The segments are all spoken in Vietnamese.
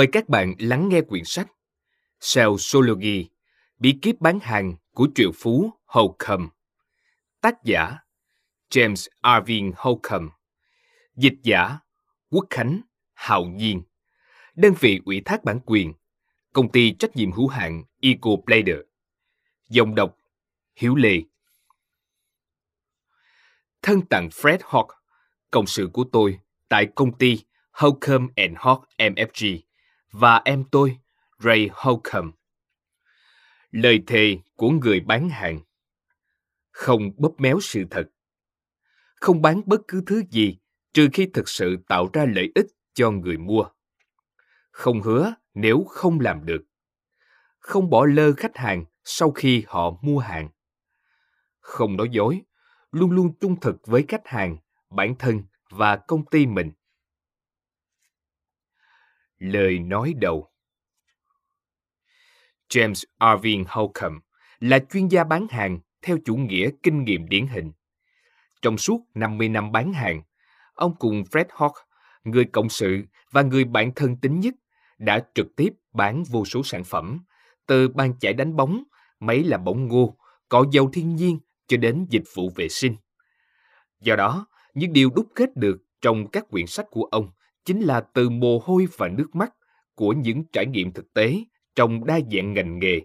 Mời các bạn lắng nghe quyển sách Salesology, bí kíp bán hàng của triệu phú Holcomb. Tác giả James Arvin Holcomb. Dịch giả Quốc Khánh Hào Nhiên. Đơn vị ủy thác bản quyền Công ty trách nhiệm hữu hạn Eco Blader. Dòng đọc Hiếu Lê. Thân tặng Fred Hawk, cộng sự của tôi tại công ty Holcomb and Hawk MFG và em tôi, Ray Holcomb. Lời thề của người bán hàng Không bóp méo sự thật Không bán bất cứ thứ gì trừ khi thực sự tạo ra lợi ích cho người mua. Không hứa nếu không làm được. Không bỏ lơ khách hàng sau khi họ mua hàng. Không nói dối, luôn luôn trung thực với khách hàng, bản thân và công ty mình. Lời nói đầu James Arvin Holcomb là chuyên gia bán hàng theo chủ nghĩa kinh nghiệm điển hình. Trong suốt 50 năm bán hàng, ông cùng Fred Hawk, người cộng sự và người bạn thân tín nhất, đã trực tiếp bán vô số sản phẩm, từ bàn chải đánh bóng, máy làm bóng ngô, cọ dầu thiên nhiên cho đến dịch vụ vệ sinh. Do đó, những điều đúc kết được trong các quyển sách của ông chính là từ mồ hôi và nước mắt của những trải nghiệm thực tế trong đa dạng ngành nghề,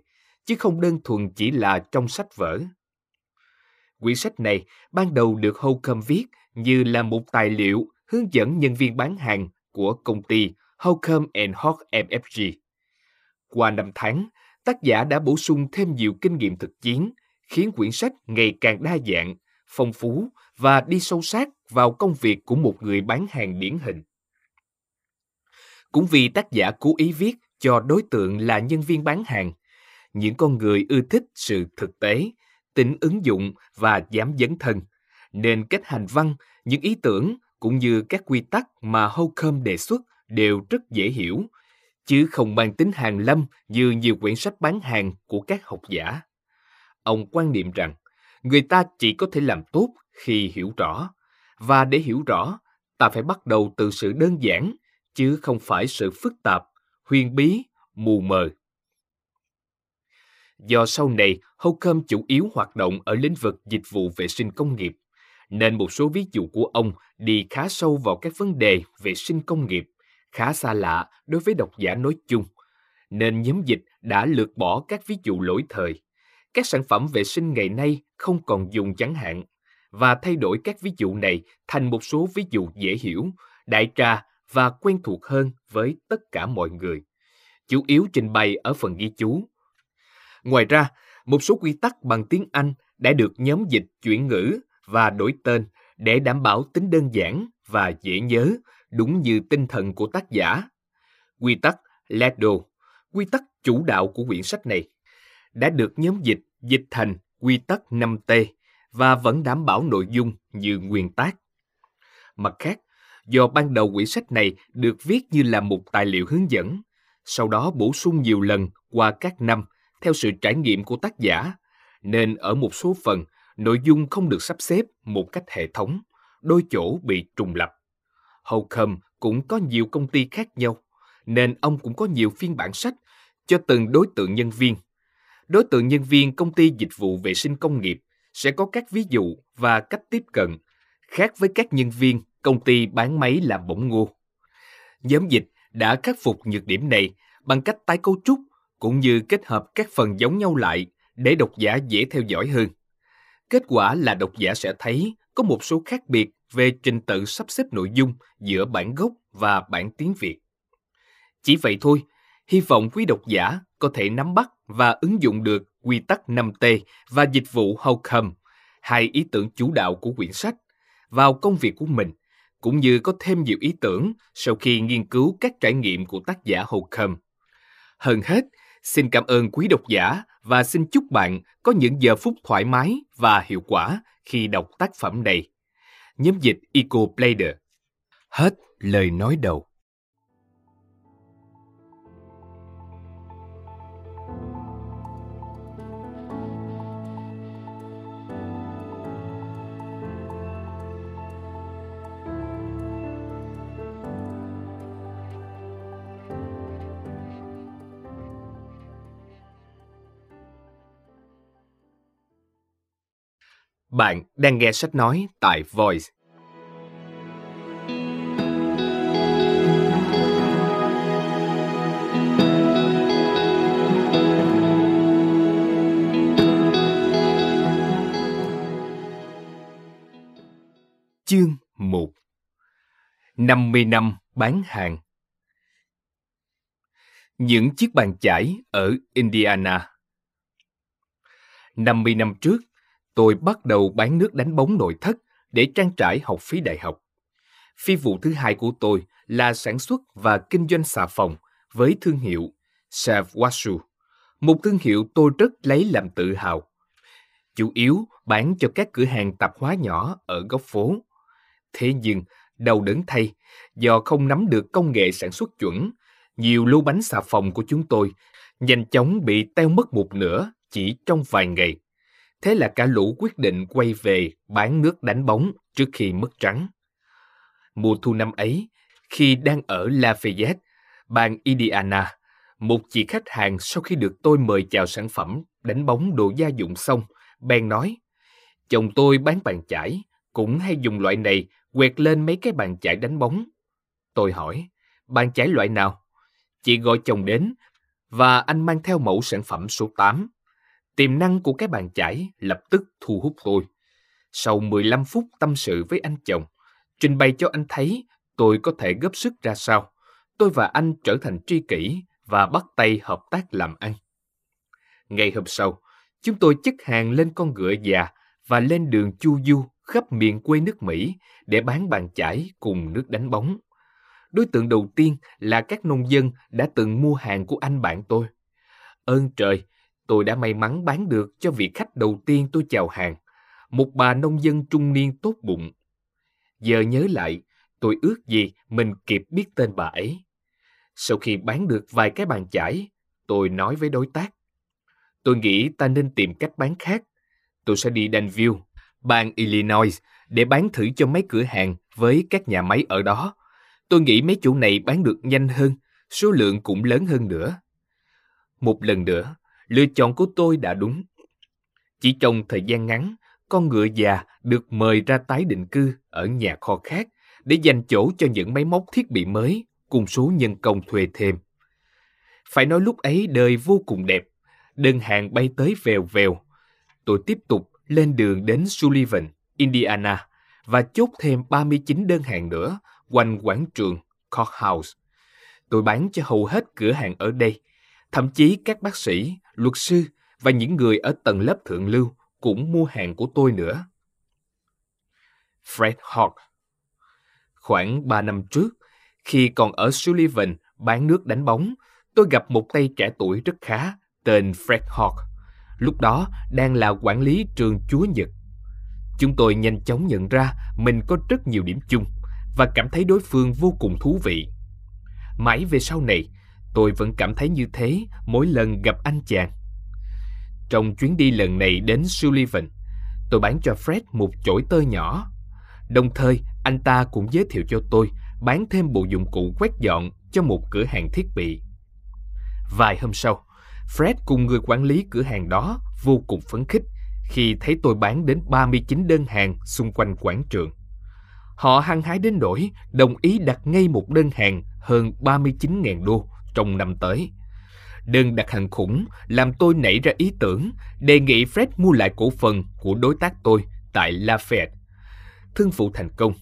chứ không đơn thuần chỉ là trong sách vở. Quyển sách này ban đầu được Holcomb viết như là một tài liệu hướng dẫn nhân viên bán hàng của công ty Holcomb and Hawk MFG. Qua năm tháng, tác giả đã bổ sung thêm nhiều kinh nghiệm thực chiến, khiến quyển sách ngày càng đa dạng, phong phú và đi sâu sát vào công việc của một người bán hàng điển hình. Cũng vì tác giả cố ý viết cho đối tượng là nhân viên bán hàng, những con người ưa thích sự thực tế, tính ứng dụng và dám dấn thân, nên cách hành văn, những ý tưởng cũng như các quy tắc mà Holcomb đề xuất đều rất dễ hiểu, chứ không mang tính hàng lâm như nhiều quyển sách bán hàng của các học giả. Ông quan niệm rằng, người ta chỉ có thể làm tốt khi hiểu rõ, và để hiểu rõ, ta phải bắt đầu từ sự đơn giản, chứ không phải sự phức tạp, huyền bí, mù mờ. Do sau này Holcomb chủ yếu hoạt động ở lĩnh vực dịch vụ vệ sinh công nghiệp, nên một số ví dụ của ông đi khá sâu vào các vấn đề vệ sinh công nghiệp, khá xa lạ đối với độc giả nói chung, nên nhóm dịch đã lược bỏ các ví dụ lỗi thời. Các sản phẩm vệ sinh ngày nay không còn dùng chẳng hạn, và thay đổi các ví dụ này thành một số ví dụ dễ hiểu, đại trà và quen thuộc hơn với tất cả mọi người. Chủ yếu trình bày ở phần ghi chú. Ngoài ra, một số quy tắc bằng tiếng Anh đã được nhóm dịch chuyển ngữ và đổi tên để đảm bảo tính đơn giản và dễ nhớ, đúng như tinh thần của tác giả. Quy tắc Ledo, quy tắc chủ đạo của quyển sách này, đã được nhóm dịch dịch thành quy tắc 5T và vẫn đảm bảo nội dung như nguyên tác. Mặt khác, do ban đầu quyển sách này được viết như là một tài liệu hướng dẫn, sau đó bổ sung nhiều lần qua các năm theo sự trải nghiệm của tác giả, nên ở một số phần nội dung không được sắp xếp một cách hệ thống, đôi chỗ bị trùng lập. Holcomb cũng có nhiều công ty khác nhau, nên ông cũng có nhiều phiên bản sách cho từng đối tượng nhân viên. Đối tượng nhân viên công ty dịch vụ vệ sinh công nghiệp sẽ có các ví dụ và cách tiếp cận khác với các nhân viên công ty bán máy làm bỗng ngô. Nhóm dịch đã khắc phục nhược điểm này bằng cách tái cấu trúc cũng như kết hợp các phần giống nhau lại để độc giả dễ theo dõi hơn. Kết quả là độc giả sẽ thấy có một số khác biệt về trình tự sắp xếp nội dung giữa bản gốc và bản tiếng Việt. Chỉ vậy thôi, hy vọng quý độc giả có thể nắm bắt và ứng dụng được quy tắc 5T và dịch vụ Holcomb, hai ý tưởng chủ đạo của quyển sách, vào công việc của mình, cũng như có thêm nhiều ý tưởng sau khi nghiên cứu các trải nghiệm của tác giả Holcomb. Hơn hết, xin cảm ơn quý độc giả và xin chúc bạn có những giờ phút thoải mái và hiệu quả khi đọc tác phẩm này. Nhóm dịch Eco Plader. Hết lời nói đầu. Bạn đang nghe sách nói tại Voice. Chương 1 50 năm bán hàng. Những chiếc bàn chải ở Indiana. 50 năm trước, tôi bắt đầu bán nước đánh bóng nội thất để trang trải học phí đại học. Phi vụ thứ hai của tôi là sản xuất và kinh doanh xà phòng với thương hiệu Save một thương hiệu tôi rất lấy làm tự hào. Chủ yếu bán cho các cửa hàng tạp hóa nhỏ ở góc phố. Thế nhưng, đau đớn thay, do không nắm được công nghệ sản xuất chuẩn, nhiều lô bánh xà phòng của chúng tôi nhanh chóng bị teo mất một nửa chỉ trong vài ngày. Thế là cả lũ quyết định quay về bán nước đánh bóng trước khi mất trắng. Mùa thu năm ấy, khi đang ở Lafayette, bang Indiana, một chị khách hàng sau khi được tôi mời chào sản phẩm đánh bóng đồ gia dụng xong, bèn nói, chồng tôi bán bàn chải, cũng hay dùng loại này quẹt lên mấy cái bàn chải đánh bóng. Tôi hỏi, bàn chải loại nào? Chị gọi chồng đến, và anh mang theo mẫu sản phẩm số 8. Tiềm năng của cái bàn chải lập tức thu hút tôi. Sau 15 phút tâm sự với anh chồng, trình bày cho anh thấy tôi có thể góp sức ra sao, tôi và anh trở thành tri kỷ và bắt tay hợp tác làm ăn. Ngày hôm sau, chúng tôi chất hàng lên con ngựa già và lên đường chu du khắp miền quê nước Mỹ để bán bàn chải cùng nước đánh bóng. Đối tượng đầu tiên là các nông dân đã từng mua hàng của anh bạn tôi. Ơn trời, tôi đã may mắn bán được cho vị khách đầu tiên tôi chào hàng, một bà nông dân trung niên tốt bụng. Giờ nhớ lại, tôi ước gì mình kịp biết tên bà ấy. Sau khi bán được vài cái bàn chải, tôi nói với đối tác. Tôi nghĩ ta nên tìm cách bán khác. Tôi sẽ đi Danville, bang Illinois, để bán thử cho mấy cửa hàng với các nhà máy ở đó. Tôi nghĩ mấy chỗ này bán được nhanh hơn, số lượng cũng lớn hơn nữa. Một lần nữa, lựa chọn của tôi đã đúng. Chỉ trong thời gian ngắn, con ngựa già được mời ra tái định cư ở nhà kho khác để dành chỗ cho những máy móc thiết bị mới cùng số nhân công thuê thêm. Phải nói lúc ấy đời vô cùng đẹp, đơn hàng bay tới vèo vèo. Tôi tiếp tục lên đường đến Sullivan, Indiana và chốt thêm 39 đơn hàng nữa quanh quảng trường Courthouse. Tôi bán cho hầu hết cửa hàng ở đây, thậm chí các bác sĩ, luật sư và những người ở tầng lớp thượng lưu cũng mua hàng của tôi nữa. Fred Hawk Khoảng 3 năm trước, khi còn ở Sullivan bán nước đánh bóng, tôi gặp một tay trẻ tuổi rất khá tên Fred Hawk. Lúc đó đang là quản lý trường Chúa Nhật. Chúng tôi nhanh chóng nhận ra mình có rất nhiều điểm chung và cảm thấy đối phương vô cùng thú vị. Mãi về sau này, tôi vẫn cảm thấy như thế mỗi lần gặp anh chàng. Trong chuyến đi lần này đến Sullivan, tôi bán cho Fred một chổi tơ nhỏ. Đồng thời, anh ta cũng giới thiệu cho tôi bán thêm bộ dụng cụ quét dọn cho một cửa hàng thiết bị. Vài hôm sau, Fred cùng người quản lý cửa hàng đó vô cùng phấn khích khi thấy tôi bán đến 39 đơn hàng xung quanh quảng trường. Họ hăng hái đến nỗi đồng ý đặt ngay một đơn hàng hơn 39.000 đô trong năm tới. Đơn đặt hàng khủng làm tôi nảy ra ý tưởng đề nghị Fred mua lại cổ phần của đối tác tôi tại Lafayette. Thương vụ thành công,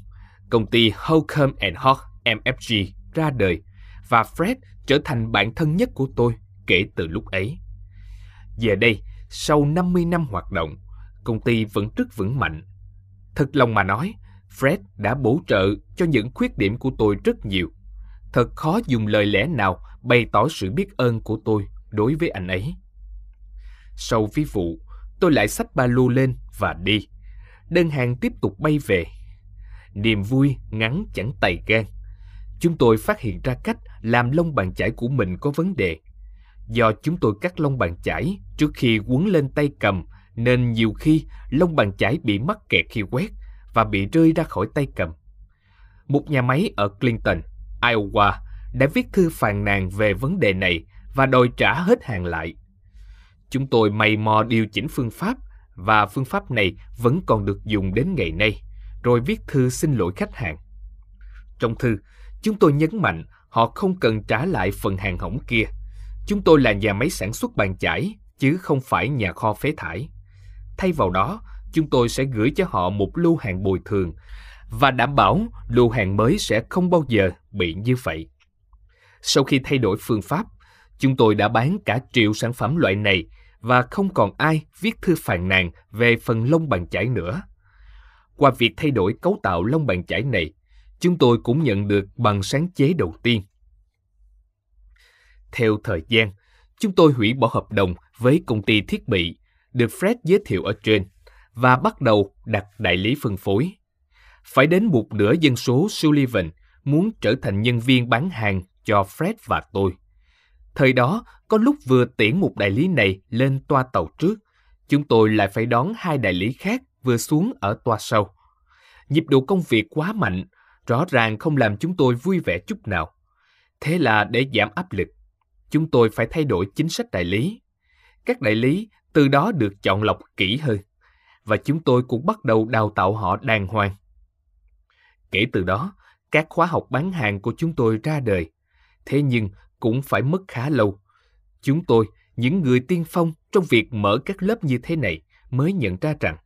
công ty Holcomb Hawk MFG ra đời và Fred trở thành bạn thân nhất của tôi kể từ lúc ấy. Giờ đây, sau 50 năm hoạt động, công ty vẫn rất vững mạnh. Thật lòng mà nói, Fred đã bổ trợ cho những khuyết điểm của tôi rất nhiều. Thật khó dùng lời lẽ nào bày tỏ sự biết ơn của tôi đối với anh ấy. Sau phi vụ, tôi lại xách ba lô lên và đi. Đơn hàng tiếp tục bay về. Niềm vui ngắn chẳng tay gan. Chúng tôi phát hiện ra cách làm lông bàn chải của mình có vấn đề. Do chúng tôi cắt lông bàn chải trước khi quấn lên tay cầm, nên nhiều khi lông bàn chải bị mắc kẹt khi quét và bị rơi ra khỏi tay cầm. Một nhà máy ở Clinton, Iowa đã viết thư phàn nàn về vấn đề này và đòi trả hết hàng lại. Chúng tôi mày mò điều chỉnh phương pháp và phương pháp này vẫn còn được dùng đến ngày nay, rồi viết thư xin lỗi khách hàng. Trong thư, chúng tôi nhấn mạnh họ không cần trả lại phần hàng hỏng kia. Chúng tôi là nhà máy sản xuất bàn chải, chứ không phải nhà kho phế thải. Thay vào đó, chúng tôi sẽ gửi cho họ một lô hàng bồi thường và đảm bảo lô hàng mới sẽ không bao giờ bị như vậy. Sau khi thay đổi phương pháp, chúng tôi đã bán cả triệu sản phẩm loại này và không còn ai viết thư phàn nàn về phần lông bàn chải nữa. Qua việc thay đổi cấu tạo lông bàn chải này, chúng tôi cũng nhận được bằng sáng chế đầu tiên. Theo thời gian, chúng tôi hủy bỏ hợp đồng với công ty thiết bị được Fred giới thiệu ở trên và bắt đầu đặt đại lý phân phối. Phải đến một nửa dân số Sullivan muốn trở thành nhân viên bán hàng cho Fred và tôi. Thời đó, có lúc vừa tiễn một đại lý này lên toa tàu trước, chúng tôi lại phải đón hai đại lý khác vừa xuống ở toa sau. Nhịp độ công việc quá mạnh, rõ ràng không làm chúng tôi vui vẻ chút nào. Thế là để giảm áp lực, chúng tôi phải thay đổi chính sách đại lý. Các đại lý từ đó được chọn lọc kỹ hơn, và chúng tôi cũng bắt đầu đào tạo họ đàng hoàng. Kể từ đó, các khóa học bán hàng của chúng tôi ra đời. Thế nhưng cũng phải mất khá lâu. Chúng tôi, những người tiên phong trong việc mở các lớp như thế này, mới nhận ra rằng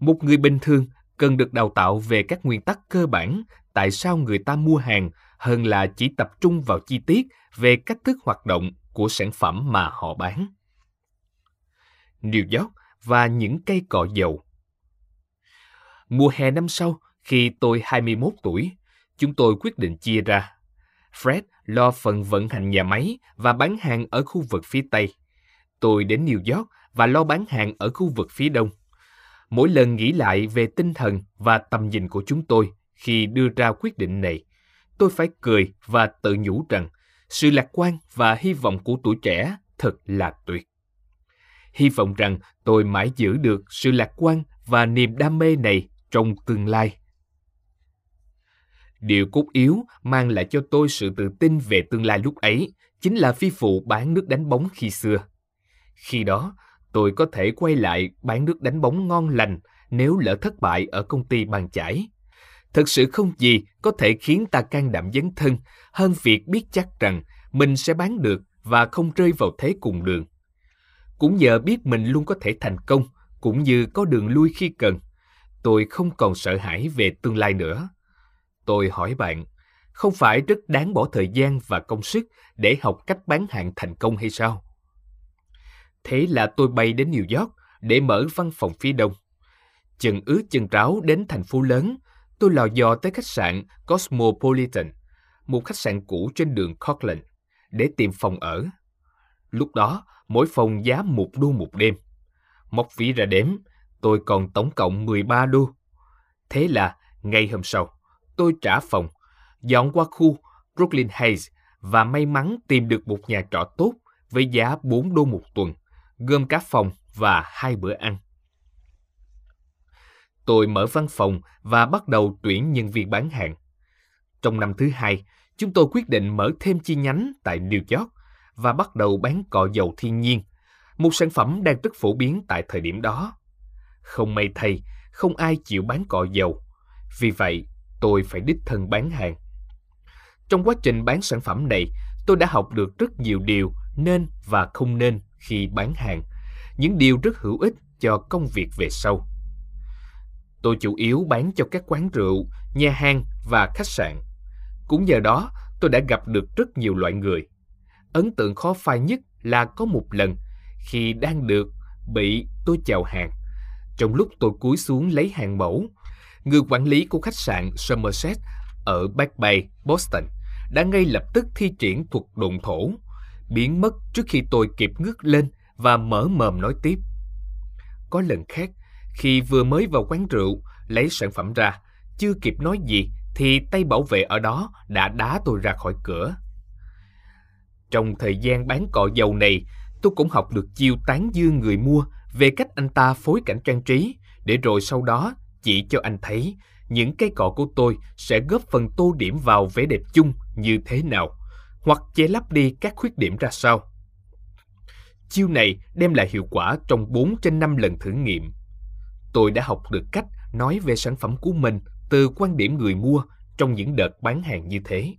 một người bình thường cần được đào tạo về các nguyên tắc cơ bản tại sao người ta mua hàng hơn là chỉ tập trung vào chi tiết về cách thức hoạt động của sản phẩm mà họ bán. New York và những cây cọ dầu Mùa hè năm sau, khi tôi 21 tuổi, chúng tôi quyết định chia ra. Fred lo phần vận hành nhà máy và bán hàng ở khu vực phía Tây. Tôi đến New York và lo bán hàng ở khu vực phía Đông. Mỗi lần nghĩ lại về tinh thần và tầm nhìn của chúng tôi khi đưa ra quyết định này, tôi phải cười và tự nhủ rằng sự lạc quan và hy vọng của tuổi trẻ thật là tuyệt. Hy vọng rằng tôi mãi giữ được sự lạc quan và niềm đam mê này trong tương lai. Điều cốt yếu mang lại cho tôi sự tự tin về tương lai lúc ấy chính là phi phụ bán nước đánh bóng khi xưa. Khi đó, tôi có thể quay lại bán nước đánh bóng ngon lành nếu lỡ thất bại ở công ty bàn chải. Thật sự không gì có thể khiến ta can đảm dấn thân hơn việc biết chắc rằng mình sẽ bán được và không rơi vào thế cùng đường. Cũng nhờ biết mình luôn có thể thành công, cũng như có đường lui khi cần, tôi không còn sợ hãi về tương lai nữa. Tôi hỏi bạn, không phải rất đáng bỏ thời gian và công sức để học cách bán hàng thành công hay sao? Thế là tôi bay đến New York để mở văn phòng phía đông. Chân ướt chân ráo đến thành phố lớn, tôi lò dò tới khách sạn Cosmopolitan, một khách sạn cũ trên đường Cortland, để tìm phòng ở. Lúc đó, mỗi phòng giá một đô một đêm. Móc phí ra đếm, tôi còn tổng cộng 13 đô. Thế là, ngay hôm sau, tôi trả phòng, dọn qua khu Brooklyn Heights và may mắn tìm được một nhà trọ tốt với giá 4 đô một tuần, gồm cả phòng và hai bữa ăn. Tôi mở văn phòng và bắt đầu tuyển nhân viên bán hàng. Trong năm thứ hai, chúng tôi quyết định mở thêm chi nhánh tại New York và bắt đầu bán cọ dầu thiên nhiên, một sản phẩm đang rất phổ biến tại thời điểm đó. Không may thay, không ai chịu bán cọ dầu. Vì vậy, tôi phải đích thân bán hàng. Trong quá trình bán sản phẩm này, tôi đã học được rất nhiều điều nên và không nên khi bán hàng, những điều rất hữu ích cho công việc về sau. Tôi chủ yếu bán cho các quán rượu, nhà hàng và khách sạn. Cũng nhờ đó, tôi đã gặp được rất nhiều loại người. Ấn tượng khó phai nhất là có một lần khi đang được bị tôi chào hàng. Trong lúc tôi cúi xuống lấy hàng mẫu, người quản lý của khách sạn Somerset ở Back Bay, Boston, đã ngay lập tức thi triển thuật độn thổ, biến mất trước khi tôi kịp ngước lên và mở mồm nói tiếp. Có lần khác, khi vừa mới vào quán rượu, lấy sản phẩm ra, chưa kịp nói gì thì tay bảo vệ ở đó đã đá tôi ra khỏi cửa. Trong thời gian bán cọ dầu này, tôi cũng học được chiêu tán dương người mua về cách anh ta phối cảnh trang trí, để rồi sau đó chỉ cho anh thấy những cây cọ của tôi sẽ góp phần tô điểm vào vẻ đẹp chung như thế nào, hoặc che lấp đi các khuyết điểm ra sao. Chiêu này đem lại hiệu quả trong 4 trên 5 lần thử nghiệm. Tôi đã học được cách nói về sản phẩm của mình từ quan điểm người mua trong những đợt bán hàng như thế.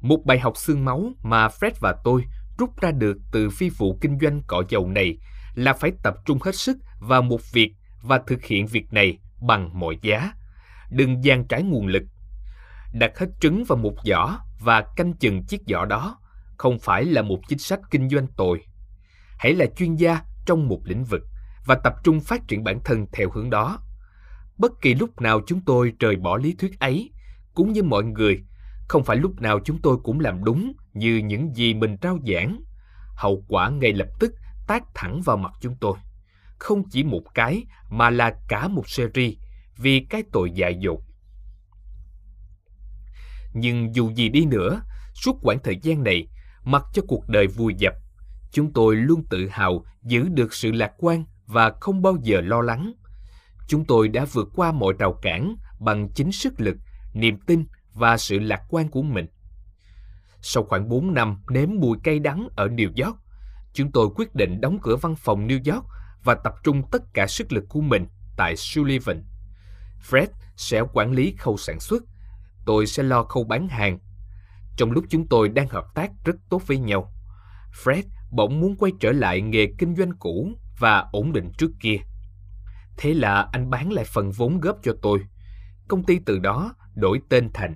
Một bài học xương máu mà Fred và tôi rút ra được từ phi vụ kinh doanh cọ dầu này là phải tập trung hết sức vào một việc và thực hiện việc này bằng mọi giá. Đừng gian trái nguồn lực. Đặt hết trứng vào một giỏ và canh chừng chiếc giỏ đó không phải là một chính sách kinh doanh tồi. Hãy là chuyên gia trong một lĩnh vực và tập trung phát triển bản thân theo hướng đó. Bất kỳ lúc nào chúng tôi rời bỏ lý thuyết ấy, cũng như mọi người, không phải lúc nào chúng tôi cũng làm đúng như những gì mình trao giảng. Hậu quả ngay lập tức tác thẳng vào mặt chúng tôi. Không chỉ một cái mà là cả một series vì cái tội dại dột. Nhưng dù gì đi nữa, suốt quãng thời gian này, mặc cho cuộc đời vùi dập, chúng tôi luôn tự hào giữ được sự lạc quan và không bao giờ lo lắng. Chúng tôi đã vượt qua mọi rào cản bằng chính sức lực, niềm tin và sự lạc quan của mình. Sau khoảng 4 năm nếm mùi cay đắng ở New York, chúng tôi quyết định đóng cửa văn phòng New York và tập trung tất cả sức lực của mình tại Sullivan. Fred sẽ quản lý khâu sản xuất, tôi sẽ lo khâu bán hàng. Trong lúc chúng tôi đang hợp tác rất tốt với nhau, Fred bỗng muốn quay trở lại nghề kinh doanh cũ và ổn định trước kia. Thế là anh bán lại phần vốn góp cho tôi. Công ty từ đó đổi tên thành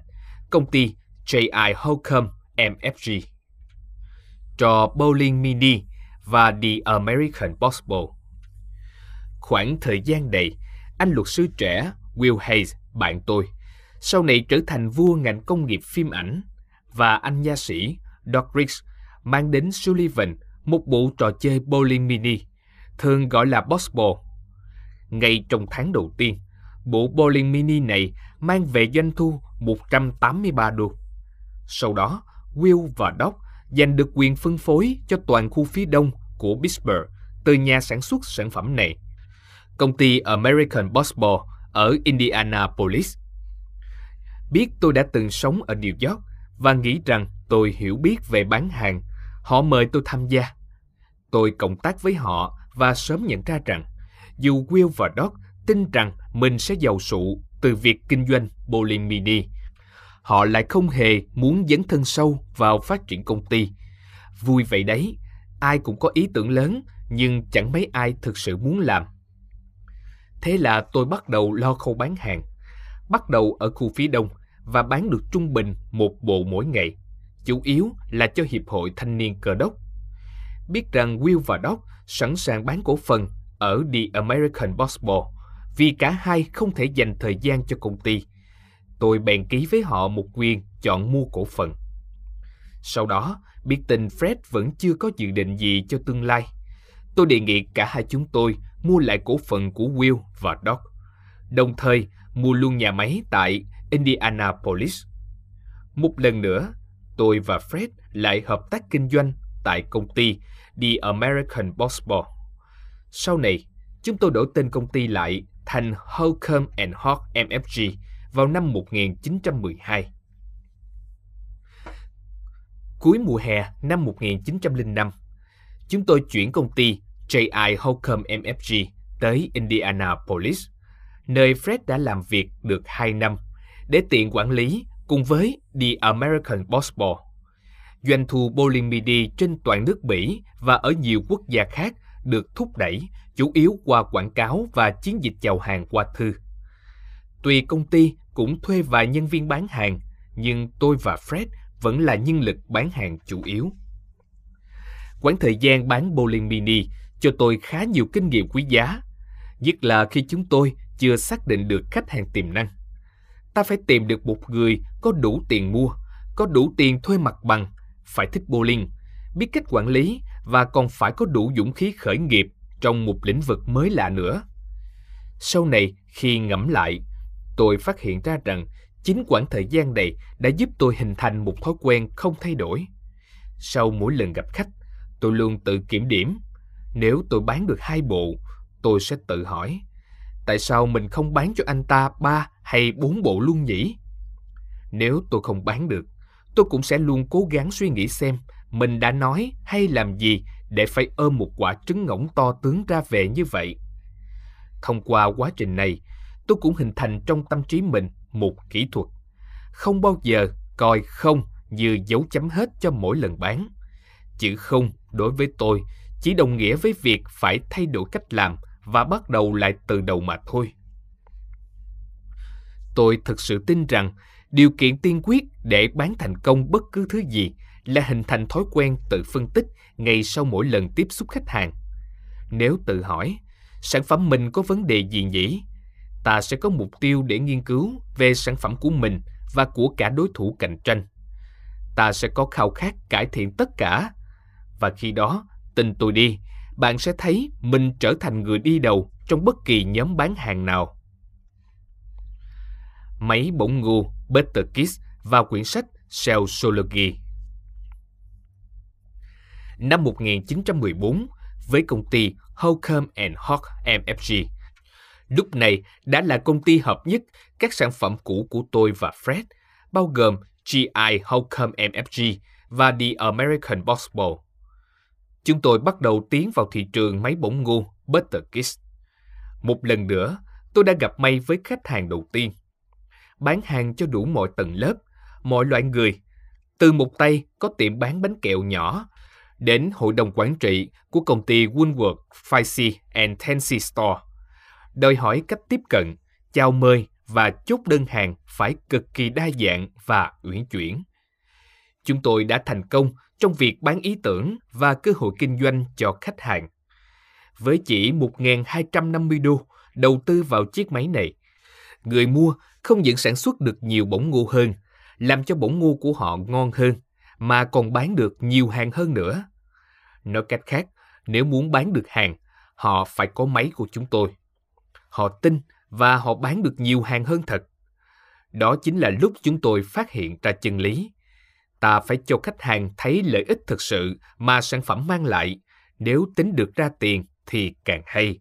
công ty J.I. Holcomb MFG. Trò bowling mini và The American Possible. Khoảng thời gian này, anh luật sư trẻ Will Hayes, bạn tôi, sau này trở thành vua ngành công nghiệp phim ảnh, và anh nha sĩ Doc Riggs mang đến Sullivan một bộ trò chơi bowling mini, thường gọi là Boss Ball. Ngay trong tháng đầu tiên, bộ bowling mini này mang về doanh thu 183 đô. Sau đó, Will và Doc giành được quyền phân phối cho toàn khu phía đông của Pittsburgh từ nhà sản xuất sản phẩm này, công ty American Boss ở Indianapolis. Biết tôi đã từng sống ở New York và nghĩ rằng tôi hiểu biết về bán hàng, họ mời tôi tham gia. Tôi cộng tác với họ và sớm nhận ra rằng dù Will và Doc tin rằng mình sẽ giàu sụ từ việc kinh doanh bowling mini, họ lại không hề muốn dấn thân sâu vào phát triển công ty. Vui vậy đấy, ai cũng có ý tưởng lớn nhưng chẳng mấy ai thực sự muốn làm. Thế là tôi bắt đầu lo khâu bán hàng, bắt đầu ở khu phía đông và bán được trung bình một bộ mỗi ngày, chủ yếu là cho Hiệp hội Thanh niên cờ đốc. Biết rằng Will và Doc sẵn sàng bán cổ phần ở The American Baseball vì cả hai không thể dành thời gian cho công ty. Tôi bèn ký với họ một quyền chọn mua cổ phần. Sau đó, biết tin Fred vẫn chưa có dự định gì cho tương lai. Tôi đề nghị cả hai chúng tôi mua lại cổ phần của Will và Doc, đồng thời mua luôn nhà máy tại Indianapolis. Một lần nữa, tôi và Fred lại hợp tác kinh doanh tại công ty The American Boss Ball. Sau này, chúng tôi đổi tên công ty lại thành Holcomb and Hawk MFG vào năm 1912. Cuối mùa hè năm 1905, chúng tôi chuyển công ty J.I. Holcomb MFG tới Indianapolis, nơi Fred đã làm việc được 2 năm để tiện quản lý cùng với The American Baseball. Doanh thu bowling mini trên toàn nước Mỹ và ở nhiều quốc gia khác được thúc đẩy chủ yếu qua quảng cáo và chiến dịch chào hàng qua thư. Tuy công ty cũng thuê vài nhân viên bán hàng, nhưng tôi và Fred vẫn là nhân lực bán hàng chủ yếu. Quãng thời gian bán bowling mini cho tôi khá nhiều kinh nghiệm quý giá, nhất là khi chúng tôi chưa xác định được khách hàng tiềm năng. Ta phải tìm được một người có đủ tiền mua, có đủ tiền thuê mặt bằng, phải thích bowling, biết cách quản lý và còn phải có đủ dũng khí khởi nghiệp trong một lĩnh vực mới lạ nữa. Sau này, khi ngẫm lại, tôi phát hiện ra rằng chính quãng thời gian này đã giúp tôi hình thành một thói quen không thay đổi. Sau mỗi lần gặp khách, tôi luôn tự kiểm điểm. Nếu tôi bán được hai bộ, tôi sẽ tự hỏi, tại sao mình không bán cho anh ta ba hay bốn bộ luôn nhỉ? Nếu tôi không bán được, tôi cũng sẽ luôn cố gắng suy nghĩ xem mình đã nói hay làm gì để phải ôm một quả trứng ngỗng to tướng ra về như vậy. Thông qua quá trình này, tôi cũng hình thành trong tâm trí mình một kỹ thuật. Không bao giờ coi không như dấu chấm hết cho mỗi lần bán. Chữ không đối với tôi chỉ đồng nghĩa với việc phải thay đổi cách làm và bắt đầu lại từ đầu mà thôi. Tôi thực sự tin rằng điều kiện tiên quyết để bán thành công bất cứ thứ gì là hình thành thói quen tự phân tích ngay sau mỗi lần tiếp xúc khách hàng. Nếu tự hỏi, sản phẩm mình có vấn đề gì nhỉ? Ta sẽ có mục tiêu để nghiên cứu về sản phẩm của mình và của cả đối thủ cạnh tranh. Ta sẽ có khao khát cải thiện tất cả. Và khi đó, tin tôi đi, bạn sẽ thấy mình trở thành người đi đầu trong bất kỳ nhóm bán hàng nào. Máy bỗng ngu Better Kids và quyển sách Salesology Năm 1914, với công ty Holcomb Hawk MFG, lúc này đã là công ty hợp nhất các sản phẩm cũ của tôi và Fred, bao gồm GI Holcomb MFG và The American Box Ball. Chúng tôi bắt đầu tiến vào thị trường máy bỗng ngu Butter Kiss. Một lần nữa, tôi đã gặp may với khách hàng đầu tiên. Bán hàng cho đủ mọi tầng lớp, mọi loại người. Từ một tay có tiệm bán bánh kẹo nhỏ, đến hội đồng quản trị của công ty Woolworth,Ficey and Tensi Store. Đòi hỏi cách tiếp cận, chào mời và chốt đơn hàng phải cực kỳ đa dạng và uyển chuyển. Chúng tôi đã thành công trong việc bán ý tưởng và cơ hội kinh doanh cho khách hàng. Với chỉ 1.250 đô đầu tư vào chiếc máy này, người mua không những sản xuất được nhiều bổng ngô hơn, làm cho bổng ngô của họ ngon hơn, mà còn bán được nhiều hàng hơn nữa. Nói cách khác, nếu muốn bán được hàng, họ phải có máy của chúng tôi. Họ tin và họ bán được nhiều hàng hơn thật. Đó chính là lúc chúng tôi phát hiện ra chân lý ta phải cho khách hàng thấy lợi ích thực sự mà sản phẩm mang lại. Nếu tính được ra tiền thì càng hay.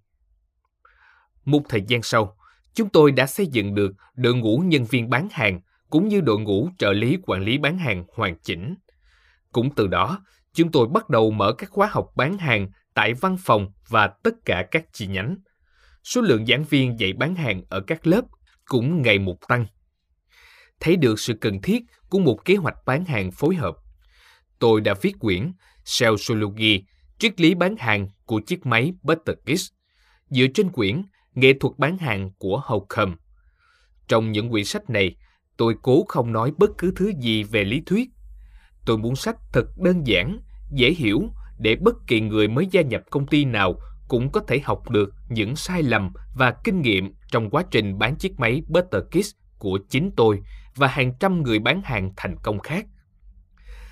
Một thời gian sau, chúng tôi đã xây dựng được đội ngũ nhân viên bán hàng cũng như đội ngũ trợ lý quản lý bán hàng hoàn chỉnh. Cũng từ đó, chúng tôi bắt đầu mở các khóa học bán hàng tại văn phòng và tất cả các chi nhánh. Số lượng giảng viên dạy bán hàng ở các lớp cũng ngày một tăng thấy được sự cần thiết của một kế hoạch bán hàng phối hợp. Tôi đã viết quyển Salesology, triết lý bán hàng của chiếc máy ButterKiss, dựa trên quyển Nghệ thuật bán hàng của Holcomb. Trong những quyển sách này, tôi cố không nói bất cứ thứ gì về lý thuyết. Tôi muốn sách thật đơn giản, dễ hiểu để bất kỳ người mới gia nhập công ty nào cũng có thể học được những sai lầm và kinh nghiệm trong quá trình bán chiếc máy ButterKiss của chính tôi và hàng trăm người bán hàng thành công khác.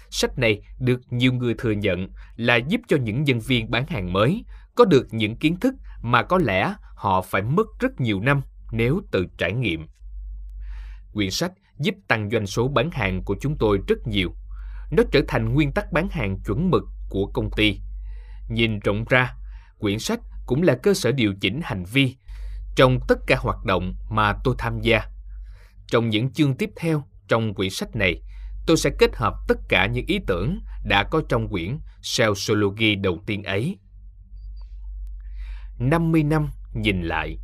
Sách này được nhiều người thừa nhận là giúp cho những nhân viên bán hàng mới có được những kiến thức mà có lẽ họ phải mất rất nhiều năm nếu tự trải nghiệm. Quyển sách giúp tăng doanh số bán hàng của chúng tôi rất nhiều. Nó trở thành nguyên tắc bán hàng chuẩn mực của công ty. Nhìn rộng ra, quyển sách cũng là cơ sở điều chỉnh hành vi trong tất cả hoạt động mà tôi tham gia. Trong những chương tiếp theo trong quyển sách này, tôi sẽ kết hợp tất cả những ý tưởng đã có trong quyển Sociology đầu tiên ấy. 50 năm nhìn lại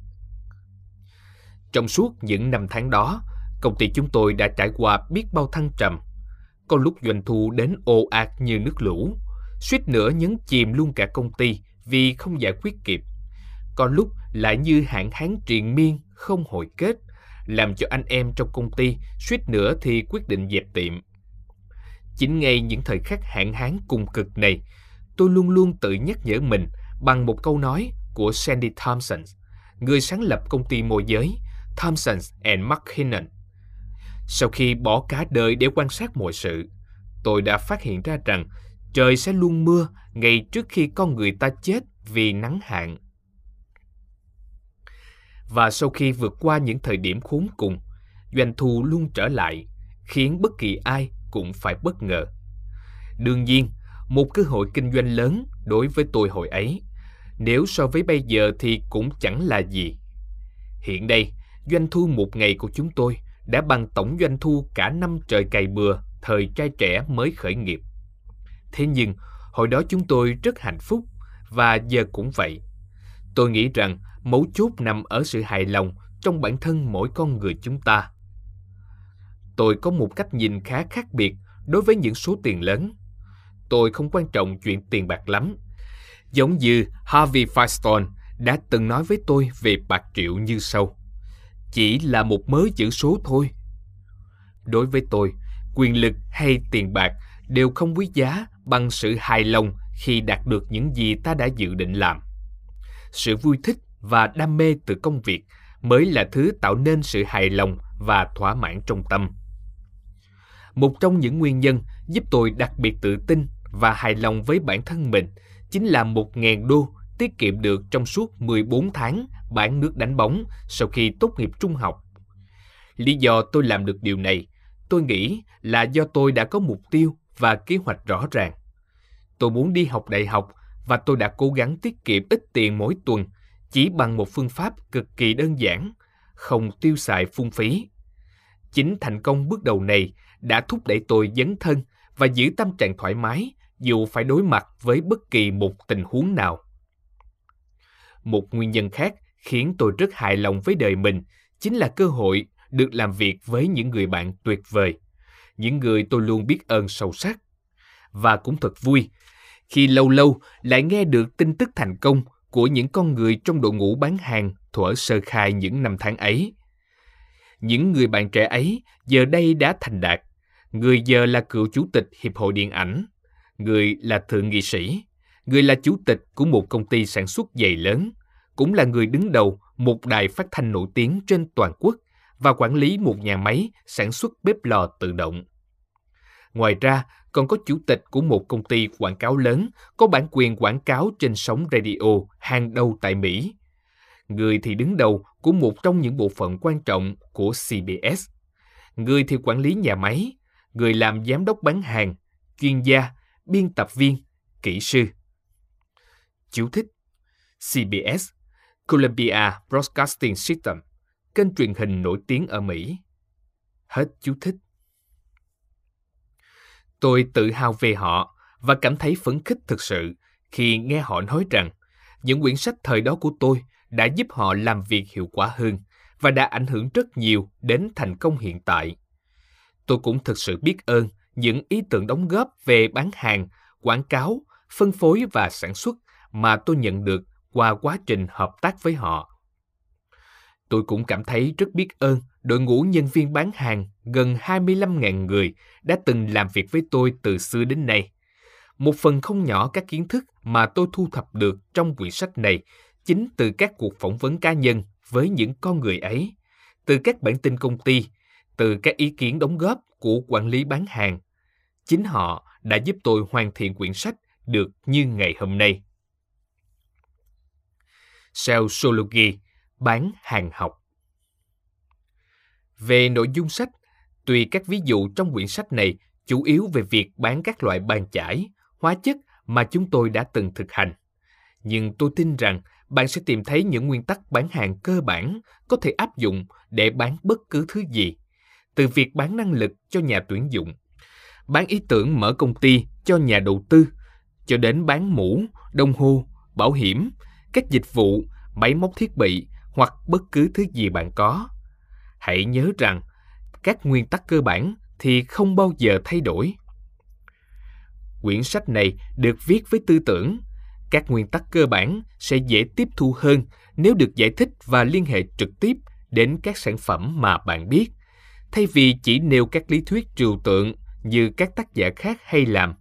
Trong suốt những năm tháng đó, công ty chúng tôi đã trải qua biết bao thăng trầm. Có lúc doanh thu đến ồ ạt như nước lũ, suýt nữa nhấn chìm luôn cả công ty vì không giải quyết kịp. Có lúc lại như hạn hán triền miên không hồi kết làm cho anh em trong công ty suýt nữa thì quyết định dẹp tiệm. Chính ngay những thời khắc hạn hán cùng cực này, tôi luôn luôn tự nhắc nhở mình bằng một câu nói của Sandy Thompson người sáng lập công ty môi giới Thompson and McKinnon. Sau khi bỏ cả đời để quan sát mọi sự, tôi đã phát hiện ra rằng trời sẽ luôn mưa ngay trước khi con người ta chết vì nắng hạn. Và sau khi vượt qua những thời điểm khốn cùng, doanh thu luôn trở lại, khiến bất kỳ ai cũng phải bất ngờ. Đương nhiên, một cơ hội kinh doanh lớn đối với tôi hồi ấy, nếu so với bây giờ thì cũng chẳng là gì. Hiện đây, doanh thu một ngày của chúng tôi đã bằng tổng doanh thu cả năm trời cày bừa thời trai trẻ mới khởi nghiệp. Thế nhưng, hồi đó chúng tôi rất hạnh phúc và giờ cũng vậy. Tôi nghĩ rằng mấu chốt nằm ở sự hài lòng trong bản thân mỗi con người chúng ta. Tôi có một cách nhìn khá khác biệt đối với những số tiền lớn. Tôi không quan trọng chuyện tiền bạc lắm. Giống như Harvey Firestone đã từng nói với tôi về bạc triệu như sau. Chỉ là một mớ chữ số thôi. Đối với tôi, quyền lực hay tiền bạc đều không quý giá bằng sự hài lòng khi đạt được những gì ta đã dự định làm. Sự vui thích và đam mê từ công việc mới là thứ tạo nên sự hài lòng và thỏa mãn trong tâm. Một trong những nguyên nhân giúp tôi đặc biệt tự tin và hài lòng với bản thân mình chính là 1.000 đô tiết kiệm được trong suốt 14 tháng bán nước đánh bóng sau khi tốt nghiệp trung học. Lý do tôi làm được điều này, tôi nghĩ là do tôi đã có mục tiêu và kế hoạch rõ ràng. Tôi muốn đi học đại học và tôi đã cố gắng tiết kiệm ít tiền mỗi tuần chỉ bằng một phương pháp cực kỳ đơn giản, không tiêu xài phung phí. Chính thành công bước đầu này đã thúc đẩy tôi dấn thân và giữ tâm trạng thoải mái dù phải đối mặt với bất kỳ một tình huống nào. Một nguyên nhân khác khiến tôi rất hài lòng với đời mình chính là cơ hội được làm việc với những người bạn tuyệt vời, những người tôi luôn biết ơn sâu sắc. Và cũng thật vui khi lâu lâu lại nghe được tin tức thành công của những con người trong đội ngũ bán hàng thuở sơ khai những năm tháng ấy. Những người bạn trẻ ấy giờ đây đã thành đạt. Người giờ là cựu chủ tịch Hiệp hội Điện ảnh, người là thượng nghị sĩ, người là chủ tịch của một công ty sản xuất giày lớn, cũng là người đứng đầu một đài phát thanh nổi tiếng trên toàn quốc và quản lý một nhà máy sản xuất bếp lò tự động. Ngoài ra, còn có chủ tịch của một công ty quảng cáo lớn có bản quyền quảng cáo trên sóng radio hàng đầu tại Mỹ. Người thì đứng đầu của một trong những bộ phận quan trọng của CBS. Người thì quản lý nhà máy, người làm giám đốc bán hàng, chuyên gia, biên tập viên, kỹ sư. Chú thích CBS Columbia Broadcasting System, kênh truyền hình nổi tiếng ở Mỹ. Hết chú thích. Tôi tự hào về họ và cảm thấy phấn khích thực sự khi nghe họ nói rằng những quyển sách thời đó của tôi đã giúp họ làm việc hiệu quả hơn và đã ảnh hưởng rất nhiều đến thành công hiện tại. Tôi cũng thực sự biết ơn những ý tưởng đóng góp về bán hàng, quảng cáo, phân phối và sản xuất mà tôi nhận được qua quá trình hợp tác với họ. Tôi cũng cảm thấy rất biết ơn đội ngũ nhân viên bán hàng gần 25.000 người đã từng làm việc với tôi từ xưa đến nay. Một phần không nhỏ các kiến thức mà tôi thu thập được trong quyển sách này chính từ các cuộc phỏng vấn cá nhân với những con người ấy, từ các bản tin công ty, từ các ý kiến đóng góp của quản lý bán hàng. Chính họ đã giúp tôi hoàn thiện quyển sách được như ngày hôm nay. Salesology, bán hàng học về nội dung sách, tuy các ví dụ trong quyển sách này chủ yếu về việc bán các loại bàn chải, hóa chất mà chúng tôi đã từng thực hành. Nhưng tôi tin rằng bạn sẽ tìm thấy những nguyên tắc bán hàng cơ bản có thể áp dụng để bán bất cứ thứ gì, từ việc bán năng lực cho nhà tuyển dụng, bán ý tưởng mở công ty cho nhà đầu tư, cho đến bán mũ, đồng hồ, bảo hiểm, các dịch vụ, máy móc thiết bị hoặc bất cứ thứ gì bạn có hãy nhớ rằng các nguyên tắc cơ bản thì không bao giờ thay đổi. Quyển sách này được viết với tư tưởng các nguyên tắc cơ bản sẽ dễ tiếp thu hơn nếu được giải thích và liên hệ trực tiếp đến các sản phẩm mà bạn biết, thay vì chỉ nêu các lý thuyết trừu tượng như các tác giả khác hay làm.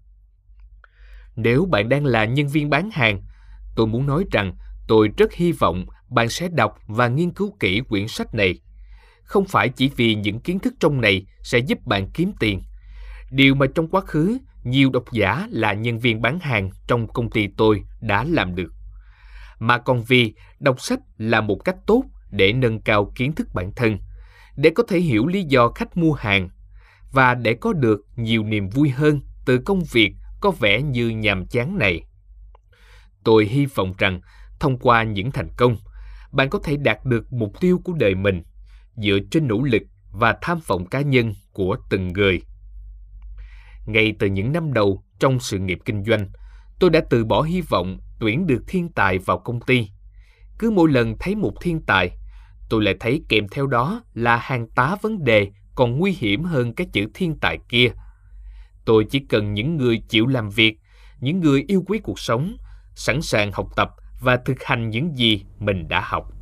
Nếu bạn đang là nhân viên bán hàng, tôi muốn nói rằng tôi rất hy vọng bạn sẽ đọc và nghiên cứu kỹ quyển sách này. Không phải chỉ vì những kiến thức trong này sẽ giúp bạn kiếm tiền. Điều mà trong quá khứ, nhiều độc giả là nhân viên bán hàng trong công ty tôi đã làm được. Mà còn vì đọc sách là một cách tốt để nâng cao kiến thức bản thân, để có thể hiểu lý do khách mua hàng và để có được nhiều niềm vui hơn từ công việc có vẻ như nhàm chán này. Tôi hy vọng rằng thông qua những thành công, bạn có thể đạt được mục tiêu của đời mình dựa trên nỗ lực và tham vọng cá nhân của từng người. Ngay từ những năm đầu trong sự nghiệp kinh doanh, tôi đã từ bỏ hy vọng tuyển được thiên tài vào công ty. Cứ mỗi lần thấy một thiên tài, tôi lại thấy kèm theo đó là hàng tá vấn đề còn nguy hiểm hơn cái chữ thiên tài kia. Tôi chỉ cần những người chịu làm việc, những người yêu quý cuộc sống, sẵn sàng học tập và thực hành những gì mình đã học.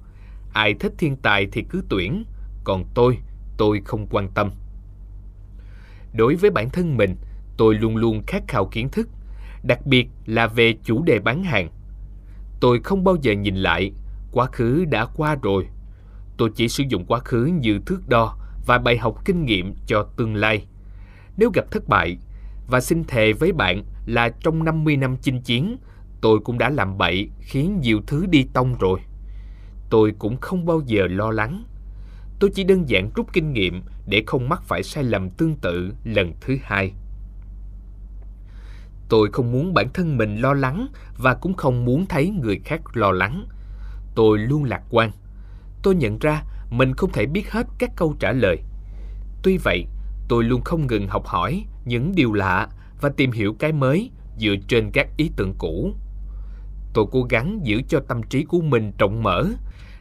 Ai thích thiên tài thì cứ tuyển, còn tôi, tôi không quan tâm. Đối với bản thân mình, tôi luôn luôn khát khao kiến thức, đặc biệt là về chủ đề bán hàng. Tôi không bao giờ nhìn lại, quá khứ đã qua rồi. Tôi chỉ sử dụng quá khứ như thước đo và bài học kinh nghiệm cho tương lai. Nếu gặp thất bại, và xin thề với bạn là trong 50 năm chinh chiến, tôi cũng đã làm bậy khiến nhiều thứ đi tông rồi. Tôi cũng không bao giờ lo lắng. Tôi chỉ đơn giản rút kinh nghiệm để không mắc phải sai lầm tương tự lần thứ hai. Tôi không muốn bản thân mình lo lắng và cũng không muốn thấy người khác lo lắng. Tôi luôn lạc quan. Tôi nhận ra mình không thể biết hết các câu trả lời. Tuy vậy, tôi luôn không ngừng học hỏi những điều lạ và tìm hiểu cái mới dựa trên các ý tưởng cũ. Tôi cố gắng giữ cho tâm trí của mình rộng mở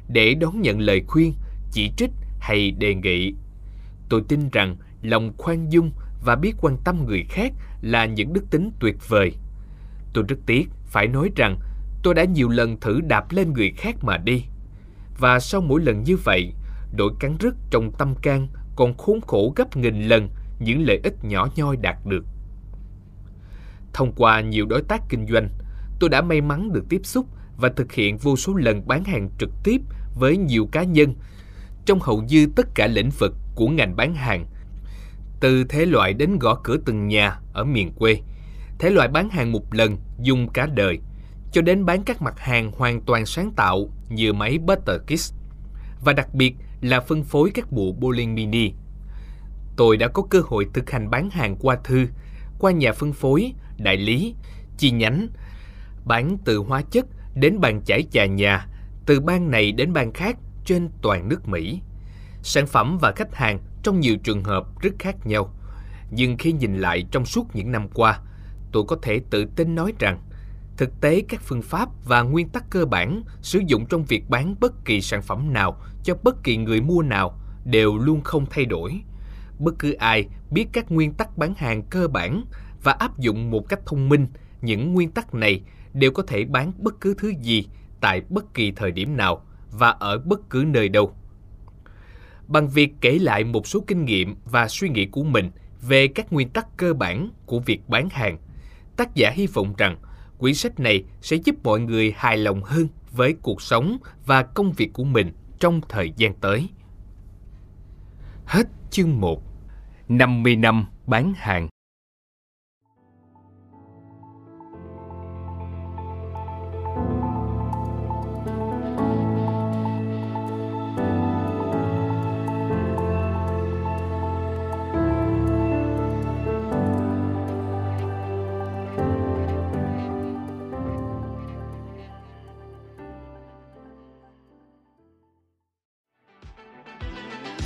để đón nhận lời khuyên, chỉ trích hay đề nghị. Tôi tin rằng lòng khoan dung và biết quan tâm người khác là những đức tính tuyệt vời. Tôi rất tiếc phải nói rằng tôi đã nhiều lần thử đạp lên người khác mà đi. Và sau mỗi lần như vậy, nỗi cắn rứt trong tâm can còn khốn khổ gấp nghìn lần những lợi ích nhỏ nhoi đạt được. Thông qua nhiều đối tác kinh doanh, tôi đã may mắn được tiếp xúc và thực hiện vô số lần bán hàng trực tiếp với nhiều cá nhân trong hầu như tất cả lĩnh vực của ngành bán hàng. Từ thế loại đến gõ cửa từng nhà ở miền quê, thế loại bán hàng một lần dùng cả đời, cho đến bán các mặt hàng hoàn toàn sáng tạo như máy Butter Kiss và đặc biệt là phân phối các bộ bowling mini. Tôi đã có cơ hội thực hành bán hàng qua thư, qua nhà phân phối, đại lý, chi nhánh, bán từ hóa chất đến bàn chải trà nhà, từ bang này đến bang khác trên toàn nước Mỹ. Sản phẩm và khách hàng trong nhiều trường hợp rất khác nhau. Nhưng khi nhìn lại trong suốt những năm qua, tôi có thể tự tin nói rằng thực tế các phương pháp và nguyên tắc cơ bản sử dụng trong việc bán bất kỳ sản phẩm nào cho bất kỳ người mua nào đều luôn không thay đổi bất cứ ai biết các nguyên tắc bán hàng cơ bản và áp dụng một cách thông minh những nguyên tắc này đều có thể bán bất cứ thứ gì tại bất kỳ thời điểm nào và ở bất cứ nơi đâu. Bằng việc kể lại một số kinh nghiệm và suy nghĩ của mình về các nguyên tắc cơ bản của việc bán hàng, tác giả hy vọng rằng quyển sách này sẽ giúp mọi người hài lòng hơn với cuộc sống và công việc của mình trong thời gian tới. Hết chương 1 50 năm bán hàng